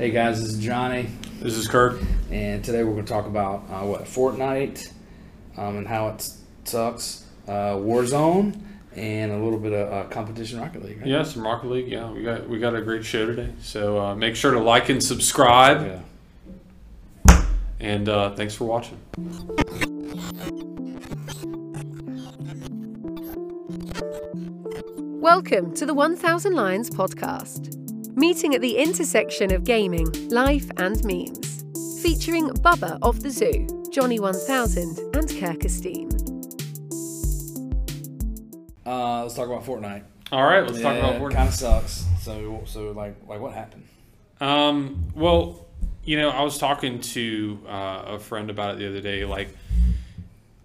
Hey guys, this is Johnny, This is Kirk. and today we're going to talk about uh, what Fortnite um, and how it sucks, uh, Warzone, and a little bit of uh, competition Rocket League. Right? Yeah, some Rocket League. Yeah, we got we got a great show today. So uh, make sure to like and subscribe. Yeah. And uh, thanks for watching. Welcome to the 1000 Lions podcast, meeting at the intersection of gaming, life, and memes. Featuring Bubba of the Zoo, Johnny 1000, and Kirkestein. Uh, let's talk about Fortnite. All right, let's talk about Fortnite. Kind Fortnite. of sucks. So, so like, like what happened? Um, well, you know, I was talking to uh, a friend about it the other day. Like,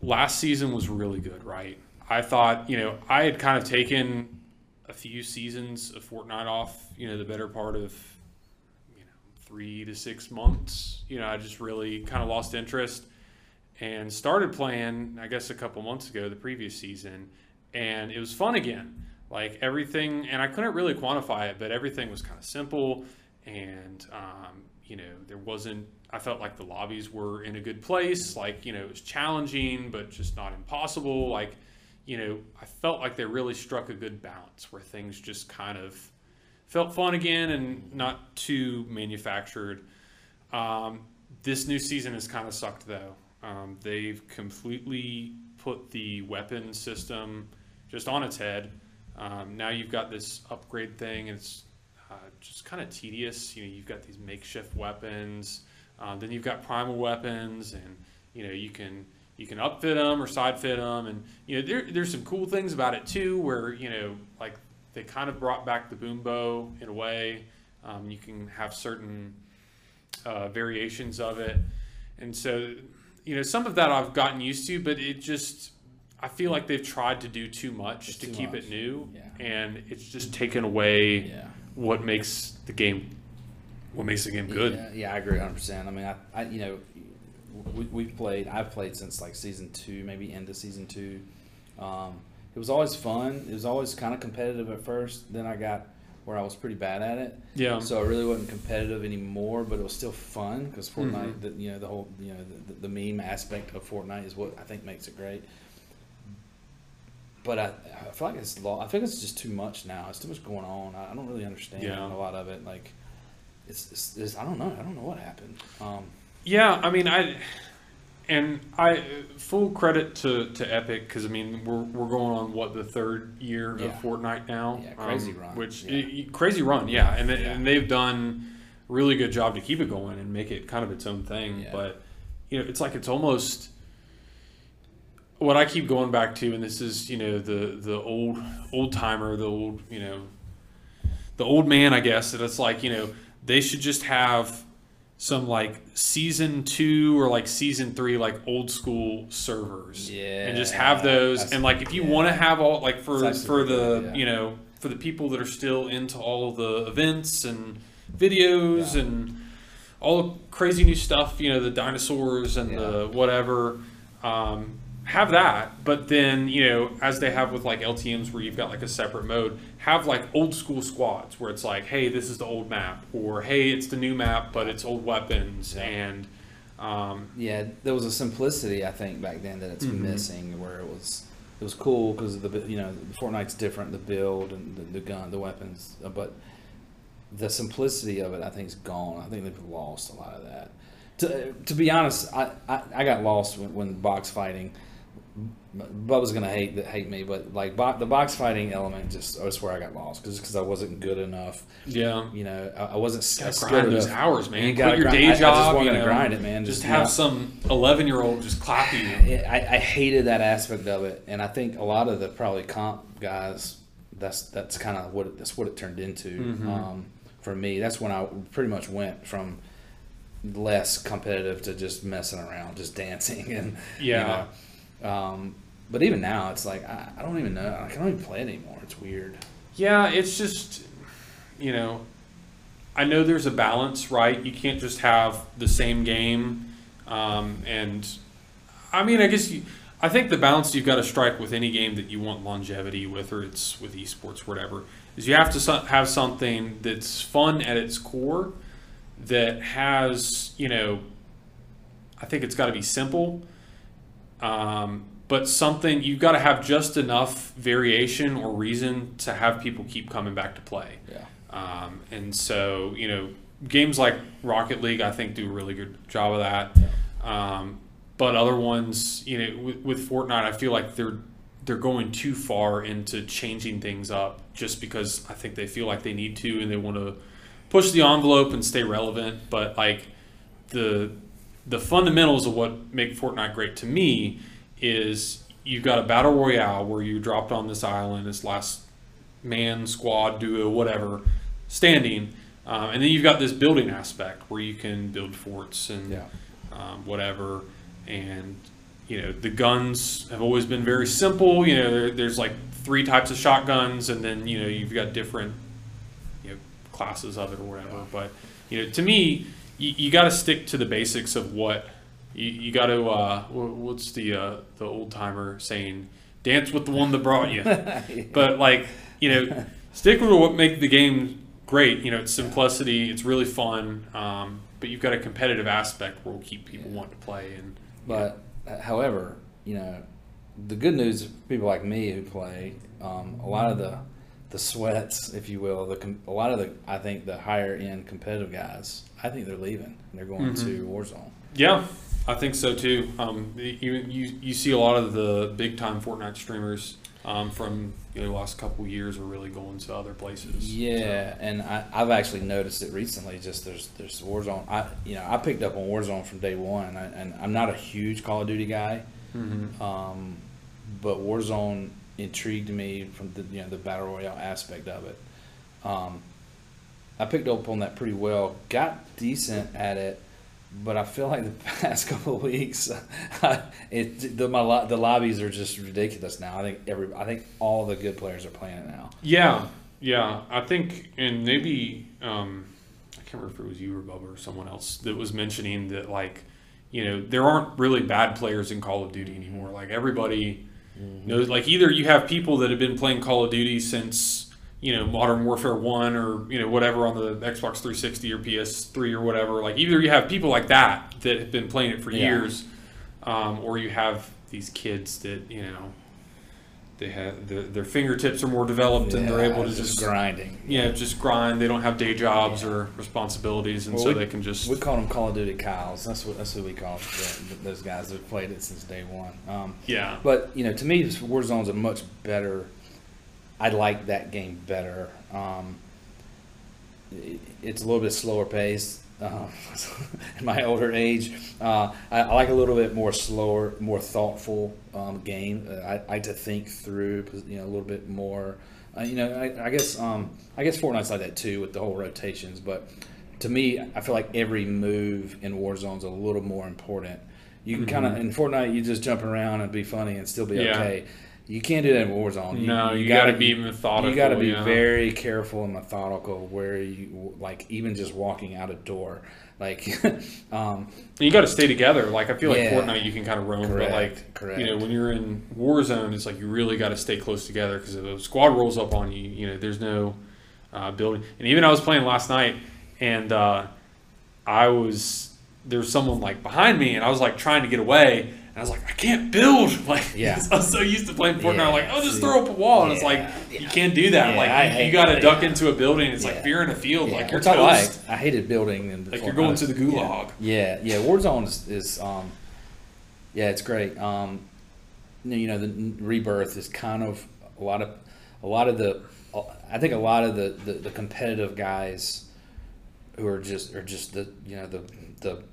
last season was really good, right? I thought, you know, I had kind of taken a few seasons of Fortnite off. You know, the better part of you know three to six months. You know, I just really kind of lost interest and started playing. I guess a couple months ago, the previous season, and it was fun again. Like everything, and I couldn't really quantify it, but everything was kind of simple, and um, you know, there wasn't. I felt like the lobbies were in a good place. Like you know, it was challenging, but just not impossible. Like you know, I felt like they really struck a good balance where things just kind of felt fun again and not too manufactured. Um, this new season has kind of sucked though. Um, they've completely put the weapon system just on its head. Um, now you've got this upgrade thing. And it's uh, just kind of tedious. You know, you've got these makeshift weapons. Um, then you've got primal weapons, and you know you can you can upfit them or side fit them, and you know there, there's some cool things about it too, where you know like they kind of brought back the boom bow in a way. Um, you can have certain uh, variations of it, and so you know some of that I've gotten used to, but it just I feel like they've tried to do too much It's to too keep much. it new, Yeah. and it's just taken away Yeah. what makes the game what makes the game good. Yeah, yeah, I agree 100. percent I mean, I, I, you know, we, we've played. I've played since like season two, maybe into season two. Um, it was always fun. It was always kind of competitive at first. Then I got where I was pretty bad at it. Yeah. So I really wasn't competitive anymore, but it was still fun because Fortnite, Mhm. the, you know, the whole, you know, the, the meme aspect of Fortnite is what I think makes it great. But I, I feel like it's law. I think it's just too much now. It's too much going on. I, I don't really understand Yeah. a lot of it. Like, it's, it's, it's I don't know. I don't know what happened. Um, Yeah, I mean, I and I full credit to, to Epic because I mean we're, we're going on what the third year Yeah. of Fortnite now. Yeah, crazy um, run, Which yeah. crazy run, yeah, and they, Yeah. and they've done a really good job to keep it going and make it kind of its own thing. But you know, it's like it's almost what I keep going back to, and this is you know the the old old timer, the old you know the old man, I guess. That it's like you know they should just have some like season two or like season three like old school servers yeah and just have those and like if you yeah. want to have all like for for the yeah. you know for the people that are still into all the events and videos Yeah. and all the crazy new stuff you know the dinosaurs and the whatever um, have that but then you know as they have with like ltms where you've got like a separate mode have like old school squads where it's like hey this is the old map or hey it's the new map but it's old weapons and um, yeah, there was a simplicity I think back then that it's Mhm. missing, where it was it was cool because the you know Fortnite's different, the build and the, the gun, the weapons, uh, but the simplicity of it I think is gone. I think they've lost a lot of that. To, to be honest, I, I, I got lost when, when box fighting. Bubba's gonna hate that hate me, but like bo- the box fighting element just I swear I got lost because because I wasn't good enough. yeah You know, I, I wasn't gotta grind those enough. hours, man. You Quit gotta your grind- day I- I just wanted you to grind it, man. Just Just have not- some eleven-year-old just clap you. I, I hated that aspect of it, and I think a lot of the probably comp guys. That's that's kind of what it, that's what it turned into Mhm. um, for me. That's when I pretty much went from less competitive to just messing around, just dancing, and Yeah. You know, um, but even now, it's like I, I don't even know. I don't even play it anymore. It's weird. Yeah, it's just, you know, I know there's a balance, right? You can't just have the same game, um, and I mean, I guess you, I think the balance you've got to strike with any game that you want longevity, with, or it's with esports, or whatever, is you have to have something that's fun at its core, that has you know, I think it's got to be simple, um, but something you've got to have just enough variation or reason to have people keep coming back to play. Yeah. Um, and so, you know, games like Rocket League, I think, do a really good job of that. Um, but other ones, you know, with, with Fortnite, I feel like they're they're going too far into changing things up just because I think they feel like they need to and they want to push the envelope and stay relevant. But like the the fundamentals of what make Fortnite great to me is you've got a battle royale where you dropped on this island, this last man, squad, duo, whatever, standing, um, and then you've got this building aspect where you can build forts and Yeah. um, whatever, and you know the guns have always been very simple. You know, there, there's like three types of shotguns, and then you know you've got different you know classes of it or whatever. But you know, to me, you, you got to stick to the basics of what you, you got to. Uh, what's the uh, the old timer saying? Dance with the one that brought you. But like you know, stick with what make the game great. You know, it's simplicity. It's really fun. Um, but you've got a competitive aspect where will keep people wanting to play. And But uh, however, you know, the good news for people like me who play, um, a lot of the the sweats, if you will, the a lot of the I think the higher end competitive guys, I think they're leaving. and They're going Mm-hmm. to Warzone. yeah, I think so too. Um, you, you you see a lot of the big time Fortnite streamers um, from you know, the last couple years are really going to other places. Yeah, and I, I've actually noticed it recently. Just there's there's Warzone. I you know I picked up on Warzone from day one, and, I, and I'm not a huge Call of Duty guy, hmm um, but Warzone intrigued me from the you know the battle royale aspect of it. Um, I picked up on that pretty well. Got decent at it, but I feel like the past couple of weeks, it the my the lobbies are just ridiculous now. I think every I think all the good players are playing it now. Yeah, yeah. I think, and maybe um, I can't remember if it was you or Bubba or someone else that was mentioning that, like, you know, there aren't really bad players in Call of Duty anymore. Like everybody knows, like either you have people that have been playing Call of Duty since you know Modern Warfare One or you know whatever on the Xbox 360 or PS3 or whatever. Like either you have people like that that have been playing it for Yeah. years, um, or you have these kids that you know. They have their, their fingertips are more developed and they're able to just grinding. yeah, just grind. They don't have day jobs or responsibilities, and Well, so we- they can just. We call them Call of Duty Kyles. That's what that's who we call the, those guys that have played it since day one. Um, yeah, but you know, to me, Warzone's a much better. I like that game better. Um, it- it's a little bit slower paced. Um, in my older age, uh, I, I like a little bit more slower, more thoughtful um, game. Uh, I, I like to think through, you know, a little bit more. Uh, you know, I, I guess um, I guess Fortnite's like that too with the whole rotations. But to me, I feel like every move in Warzone's a little more important. You can kind of in Fortnite, you just jump around and be funny and still be Yeah. okay. You can't do that in Warzone. No, you gotta be methodical, You got to be yeah. very careful and methodical where you like even just walking out a door. Like, um, you got to stay together. Like I feel like Yeah. Fortnite, you can kind of roam, Correct, but like correct. you know, when you're in Warzone, it's like you really got to stay close together because if a squad rolls up on you, you know, there's no uh, building. And even I was playing last night, and uh, I was there was someone like behind me, and I was like trying to get away. I was like, I can't build. Like, Yeah. I was so used to playing Fortnite. I'm like, Yeah, I'll just throw up a wall. And it's like, Yeah, you can't do that. Yeah, like, I you, you got to duck yeah. into a building. It's like Yeah. you're in a field, yeah, like you're which I. I hated building and Like you're going to the gulag. Yeah, yeah. Warzone is, is um, yeah, it's great. Um, you know, the rebirth is kind of a lot of a lot of the. I think a lot of the, the, the competitive guys who are just are just the you know the the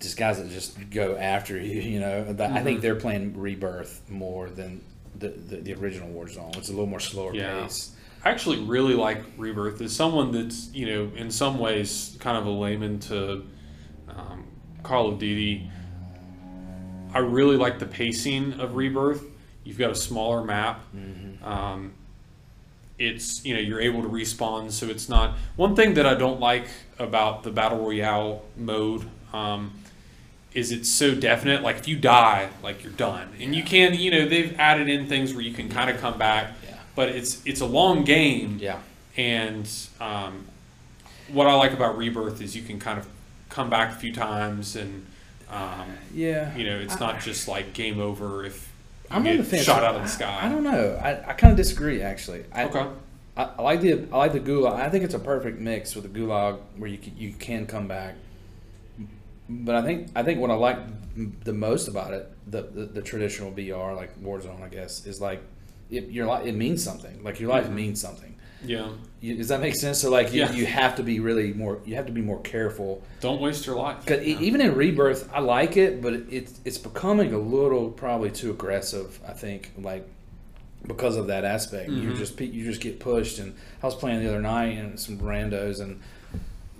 just guys that just go after you. You know, That- I Mm-hmm. think they're playing rebirth more than the, the, the original Warzone. It's a little more slower Yeah. pace. I actually really like Rebirth. As someone that's you know in some ways kind of a layman to um, Call of Duty, I really like the pacing of Rebirth. You've got a smaller map. Um, it's you know you're able to respawn, so it's not one thing that I don't like about the battle royale mode. Um, is it's so definite like if you die like you're done and you can you know they've added in things where you can kind of come back Yeah. but it's it's a long game Yeah. and um, what I like about Rebirth is you can kind of come back a few times and. Um, Yeah. you know, it's I- not just like game over if I'm on the fence. shot out of the I- sky. I, don't know. I, I kind of disagree actually. I, Okay. I, I like the I like the gulag. I think it's a perfect mix with the gulag where you can, you can come back. But I think I think what I like the most about it, the the, the traditional BR like Warzone, I guess, is like it, your life. It means something. Like your life Mhm. means something. Yeah. You, does that make sense? So like you, Yeah. you have to be really more. You have to be more careful. Don't waste your life. Because even in Rebirth, I like it, but it's it's becoming a little probably too aggressive. I think like because of that aspect, you Mhm. just you just get pushed. And I was playing the other night and some randos, and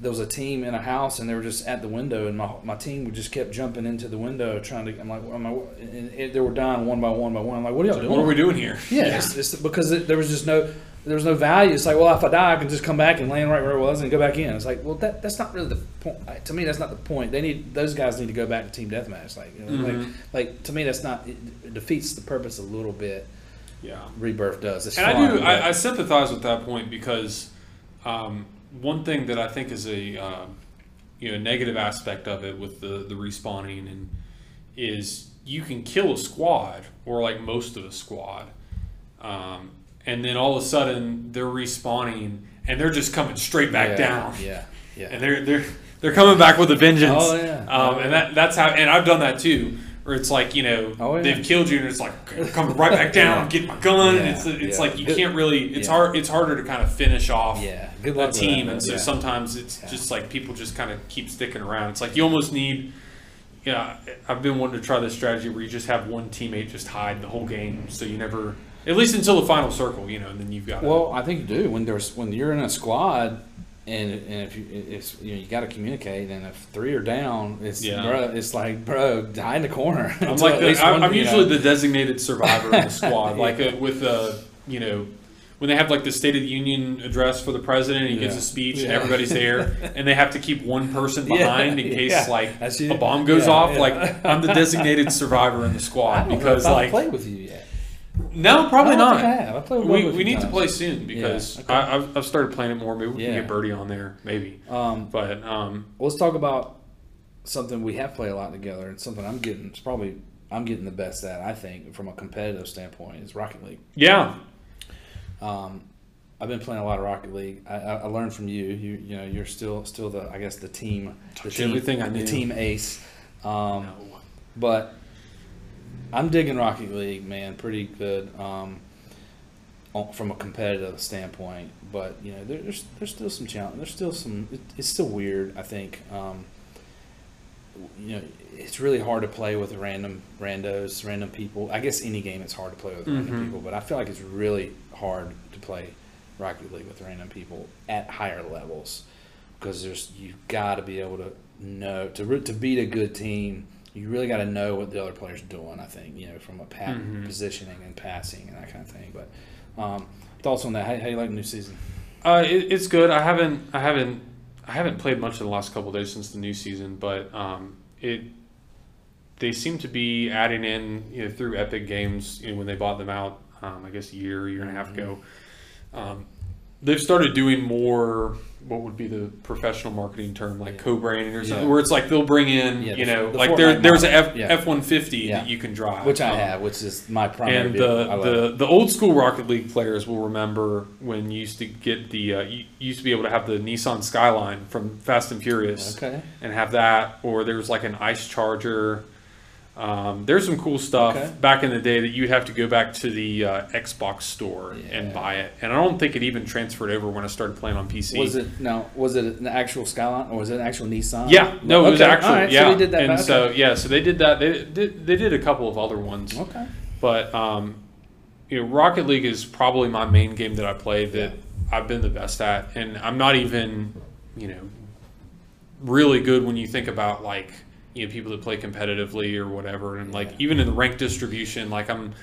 there was a team in a house, and they were just at the window, and my my team would just kept jumping into the window trying to. I'm like, am I, and it, they were dying one by one by one. I'm like, what are y'all Like, doing? what are we doing here? Yeah, It's, it's because it, there was just no there was no value. It's like, well, if I die, I can just come back and land right where I was and go back in. It's like, well, that that's not really the point. To me, that's not the point. They need those guys need to go back to team deathmatch. Like, you know, like, Mhm. like to me, that's not it, it defeats the purpose a little bit. Yeah. Rebirth does. It's And I do. I, I sympathize with that point because um, one thing that I think is a uh, you know negative aspect of it with the the respawning and is you can kill a squad or like most of a squad, um, and then all of a sudden they're respawning and they're just coming straight back yeah, down, Yeah, yeah. and they're they're they're coming back with a vengeance. Oh, yeah. Um, and that that's how. And I've done that too. Where it's like you know Oh, yeah. they've killed you and it's like come right back down, get my gun. Yeah, It's it's yeah. like you can't really. It's hard. It's harder to kind of finish off yeah. Good a luck with team, that, and so sometimes it's just like people just kind of keep sticking around. It's like you almost need. Yeah, I've been wanting to try this strategy where you just have one teammate just hide the whole game, so you never, at least until the final circle, you know, and then you've got. Well, I think you do when there's when you're in a squad, and and if you it's you know you got to communicate, and if three are down, it's Yeah. bro, it's like bro, die in the corner. I'm like the, I'm, one, I'm usually know. the designated survivor in the squad. Yeah. Like uh, with uh, you know when they have like the State of the Union address for the president, and he gives a speech, and everybody's there, and they have to keep one person Yeah, behind in case yeah. like a bomb goes Yeah, off. yeah. Like I'm the designated survivor in the squad because if like played with you yet. No, probably I not. I have. I played We, we need to play soon because okay. I, I've, I've started playing it more. Maybe we Yeah. can get Birdie on there, maybe. Um, But um, let's talk about something we have played a lot together, and something I'm getting. It's probably I'm getting the best at. I think from a competitive standpoint is Rocket League. yeah, Um, I've been playing a lot of Rocket League. I, I, learned from you. You you know you're still still the I guess the team the team everything I the team ace. Um, But I'm digging Rocket League, man. Pretty good um, from a competitive standpoint. But you know, there, there's there's still some challenge. There's still some. It, it's still weird. I think. Um, you know, it's really hard to play with random randos, random people. I guess any game it's hard to play with random Mhm. people, but I feel like it's really hard to play Rocket League with random people at higher levels because there's you've got to be able to know to to beat a good team. You really got to know what the other player's doing. I think you know from a pa- Mhm. positioning and passing and that kind of thing. But um, thoughts on that? How, how you like the new season? Uh, it, it's good. I haven't, I haven't, I haven't played much in the last couple of days since the new season, but um, it, they seem to be adding in, you know, through Epic Games, you know, when they bought them out, um, I guess a year, year and a half ago. They've started doing more. What would be the professional marketing term, like Yeah. co-branding or something, Yeah. where it's like they'll bring in, Yeah, you know, the like there, there's a model. F Yeah. F one fifty Yeah. that you can drive, Which I Um, have, which is my primary. and the, the the old school Rocket League players will remember when you used to get the uh, you used to be able to have the Nissan Skyline from Fast and Furious okay. and have that, or there was like an Ice Charger. Um, there's some cool stuff Okay. back in the day that you'd have to go back to the uh, Xbox store and buy it, and I don't think it even transferred over when I started playing on PC. Was it no? Was it an actual Skyline or was it an actual Nissan? Yeah, no, it was Okay, actually yeah, So they did that. and back- so yeah, so they did that. They did they did a couple of other ones. okay. But um, you know, Rocket League is probably my main game that I play that I've been the best at, and I'm not even, you know, really good when you think about like you know people that play competitively or whatever, and like even in the rank distribution, like I'm,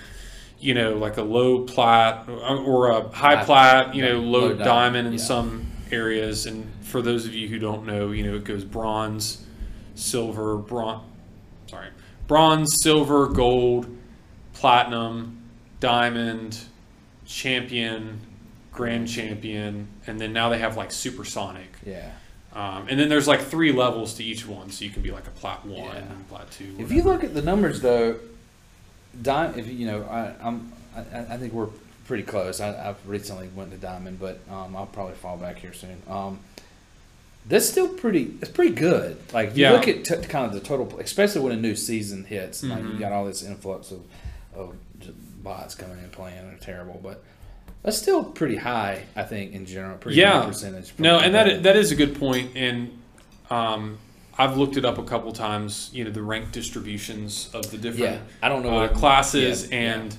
you know, like a low plat uh, or a high High- plat, you know, low, low diamond, diamond in yeah. some areas, and for those of you who don't know, you know, it goes bronze, silver, bronze, sorry, bronze, silver, gold platinum, diamond, champion, Grand Champion, and then now they have like Supersonic. Yeah. Um, and then there's like three levels to each one, so you can be like a plat one, Yeah. plat two. If you look at the numbers, though, Di- if you know, I, I'm, I, I think we're pretty close. I, I've recently went to Diamond, but um, I'll probably fall back here soon. Um, that's still pretty. It's pretty good. Like if you Yeah. look at t- kind of the total, especially when a new season hits. Like you Mhm. got all this influx of of bots coming in playing and are terrible, but that's still pretty high. I think in general, pretty Yeah. good percentage. No, and that that is a good point, and um, I've looked it up a couple times. You know, the rank distributions of the different yeah, I don't know uh, classes, yeah, and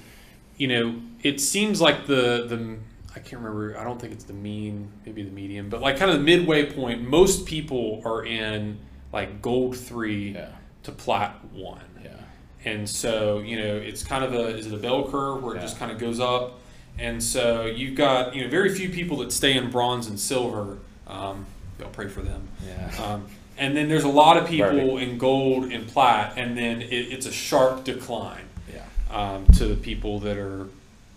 you know, it seems like the the I can't remember. I don't think it's the mean, maybe the median, but like kind of the midway point. Most people are in like gold three Yeah, to plat one. yeah, And so, you know, it's kind of a is it a bell curve where it just kind of goes up. And so you've got, you know, very few people that stay in bronze and silver. Um, y'all pray for them. yeah. Um, and then there's a lot of people Perfect. in gold and plat, and then it, it's a sharp decline yeah. um, to the people that are,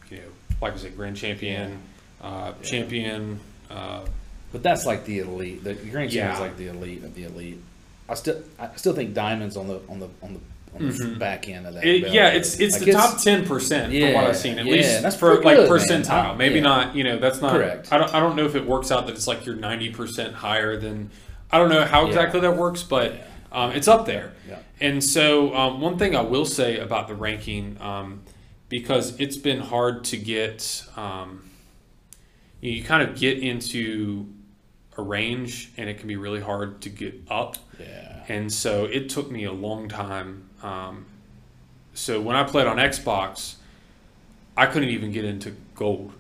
you know, like I said, grand champion, uh, Yeah. champion. Uh, But that's like the elite. The Grand Yeah. Champion's like the elite of the elite. I still, I still think diamonds on the on the on the Mhm. back end of that. it- yeah, it's it's Like, the top ten percent from what I've seen. At yeah, least that's for like good, man. percentile. I- Maybe yeah. not. You know, that's not Correct. I don't. I don't know if it works out that it's like you're ninety percent higher than. I don't know how Yeah. exactly that works, but um, it's up there. Yeah. And so, um, one thing I will say about the ranking, um, because it's been hard to get, um, you, you kind of get into a range, and it can be really hard to get up. Yeah. And so it took me a long time. Um, so when I played on Xbox, I couldn't even get into gold.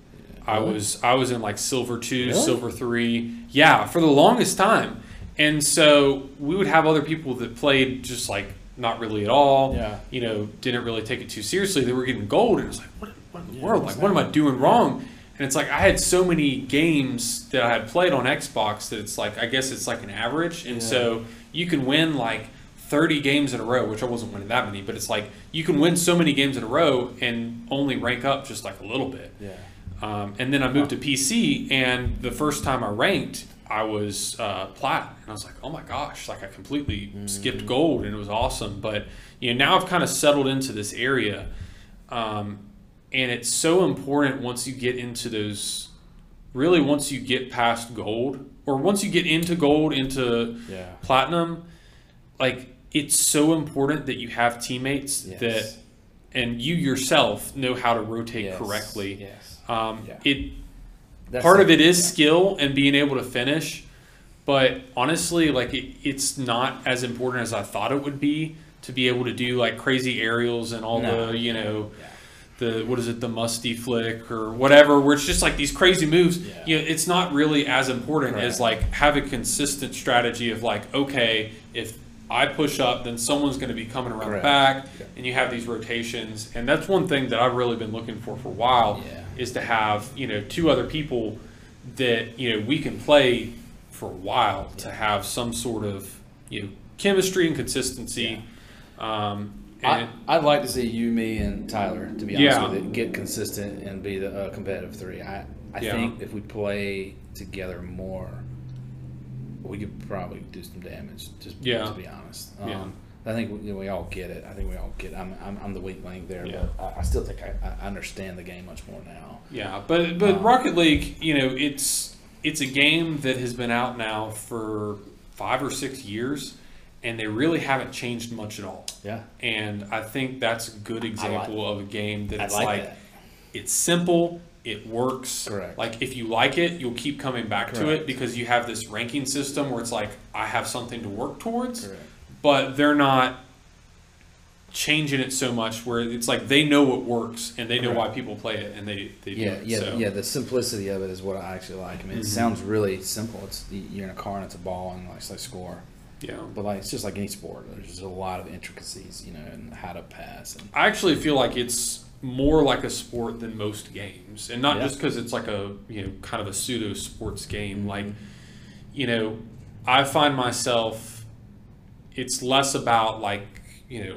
I was I was in like silver two, Really? silver three. Yeah, for the longest time. And so we would have other people that played just like not really at all. Yeah. You know, didn't really take it too seriously. They were getting gold, and it's like, what, what in the Yeah, world? Like, what am? I doing wrong? And it's like I had so many games that I had played on Xbox that it's like I guess it's like an average, and Yeah. so you can win like 30 games in a row, which I wasn't winning that many, but it's like you can win so many games in a row and only rank up just like a little bit. Yeah. Um, and then I moved to PC, and the first time I ranked, I was uh, plat, and I was like, oh my gosh, like I completely skipped gold, and it was awesome. But you know, now I've kind of settled into this area, um, and it's so important once you get into those. Really, once you get past gold, or once you get into gold, into Yeah. platinum, like it's so important that you have teammates Yes. that and you yourself know how to rotate Yes. correctly. Yes. Um, Yeah. It That's part the- of it is yeah. skill and being able to finish, but honestly, like it, it's not as important as I thought it would be to be able to do like crazy aerials and all No. the you know Yeah. the what is it the musty flick or whatever where it's just like these crazy moves Yeah. you know it's not really as important Correct. as like have a consistent strategy of like okay if i push up then someone's going to be coming around Correct. the back Yeah. and you have these rotations and that's one thing that i've really been looking for for a while Yeah. is to have you know two other people that you know we can play for a while to have some sort of you know chemistry and consistency um, I, and I'd like to see you, me, and Tyler, to be honest Yeah. with it, get consistent and be the uh, competitive three. I, I Yeah. think if we play together more, we could probably do some damage. Just Yeah. to be honest. Um, Yeah. I think we, we all get it. I think we all get. I'm, I'm, I'm the weak link there, Yeah. but I, I still think I, I understand the game much more now. Yeah, but but Um, Rocket League, you know, it's it's a game that has been out now for five or six years, and they really haven't changed much at all. Yeah, And I think that's a good example of a game that I it's like, like, it's simple, it works. Correct. Like if you like it, you'll keep coming back to it because you have this ranking system where it's like I have something to work towards Correct. but they're not changing it so much where it's like they know what works and they know why people play it and they, they Yeah, do it. yeah, so. yeah. The simplicity of it is what I actually like. I mean, it Mhm. sounds really simple. It's you're in a car and it's a ball and like, it's like score. yeah. But like it's just like any sport. There's just a lot of intricacies, you know, and how to pass. And I actually feel like it's more like a sport than most games, and not Yeah. just because it's like a you know kind of a pseudo sports game. Mm-hmm. Like, you know, I find myself it's less about like you know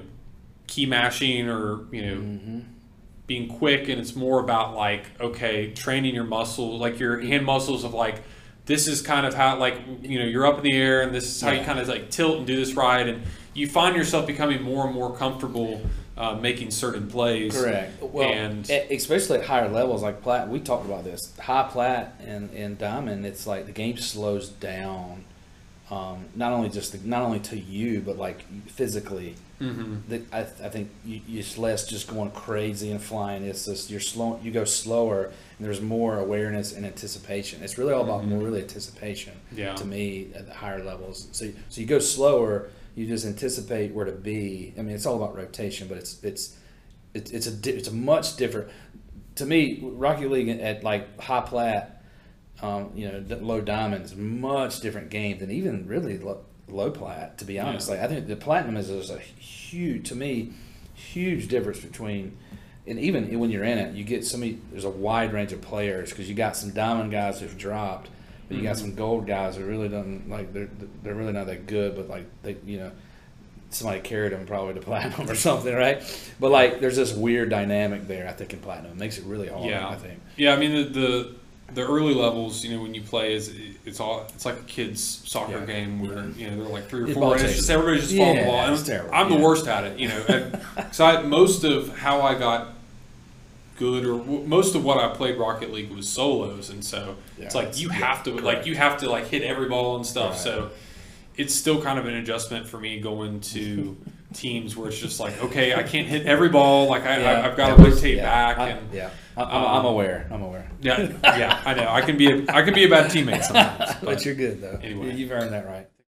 key mashing or you know Mhm. being quick, and it's more about like okay, training your muscles, like your hand muscles of like this is kind of how like you know you're up in the air, and this is how you kind of like tilt and do this ride, and you find yourself becoming more and more comfortable uh, making certain plays. Correct. Well, and especially at higher levels like plat, we talked about this. High plat and, and diamond, it's like the game slows down. Um, not only just the, not only to you, but like physically. Mhm. The, I, I think you, it's less just going crazy and flying. It's just you're slow. You go slower, and there's more awareness and anticipation. It's really all about more really anticipation. Yeah. To me, at the higher levels, so so you go slower. You just anticipate where to be. I mean, it's all about rotation, but it's it's it's it's a it's a much different. To me, Rocket League at like high plat, um, you know, low diamond is much different game than even really low, low plat. To be honest, Yeah. like I think the platinum is a huge to me, huge difference between. And even when you're in it, you get so many. There's a wide range of players because you got some diamond guys who've dropped, you got mm-hmm. some gold guys who really don't like. They're they're really not that good, but like they, you know, somebody carried them probably to platinum or something, right? But like, there's this weird dynamic there. I think in platinum, it makes it really hard. Yeah. I think. Yeah, I mean the, the the early levels, you know, when you play is it's all it's like a kid's soccer Yeah. game where you know they're like three or It's four, ball and it's just everybody's just the Yeah, ball. And it's terrible, I'm the worst at it, you know. So I, most of how I got good or w- most of what I played Rocket League was solos, and so it's like you yeah, have to like you have to like hit every ball and stuff. Right. So it's still kind of an adjustment for me going to teams where it's just like okay, I can't hit every ball. Like I, I, I've got to it's- rotate yeah, back I, and. yeah, I, um, I'm, I'm aware. I'm aware. Yeah, yeah, I know. I can be a, I can be a bad teammate sometimes. But you're good though. Anyway. you've earned that right.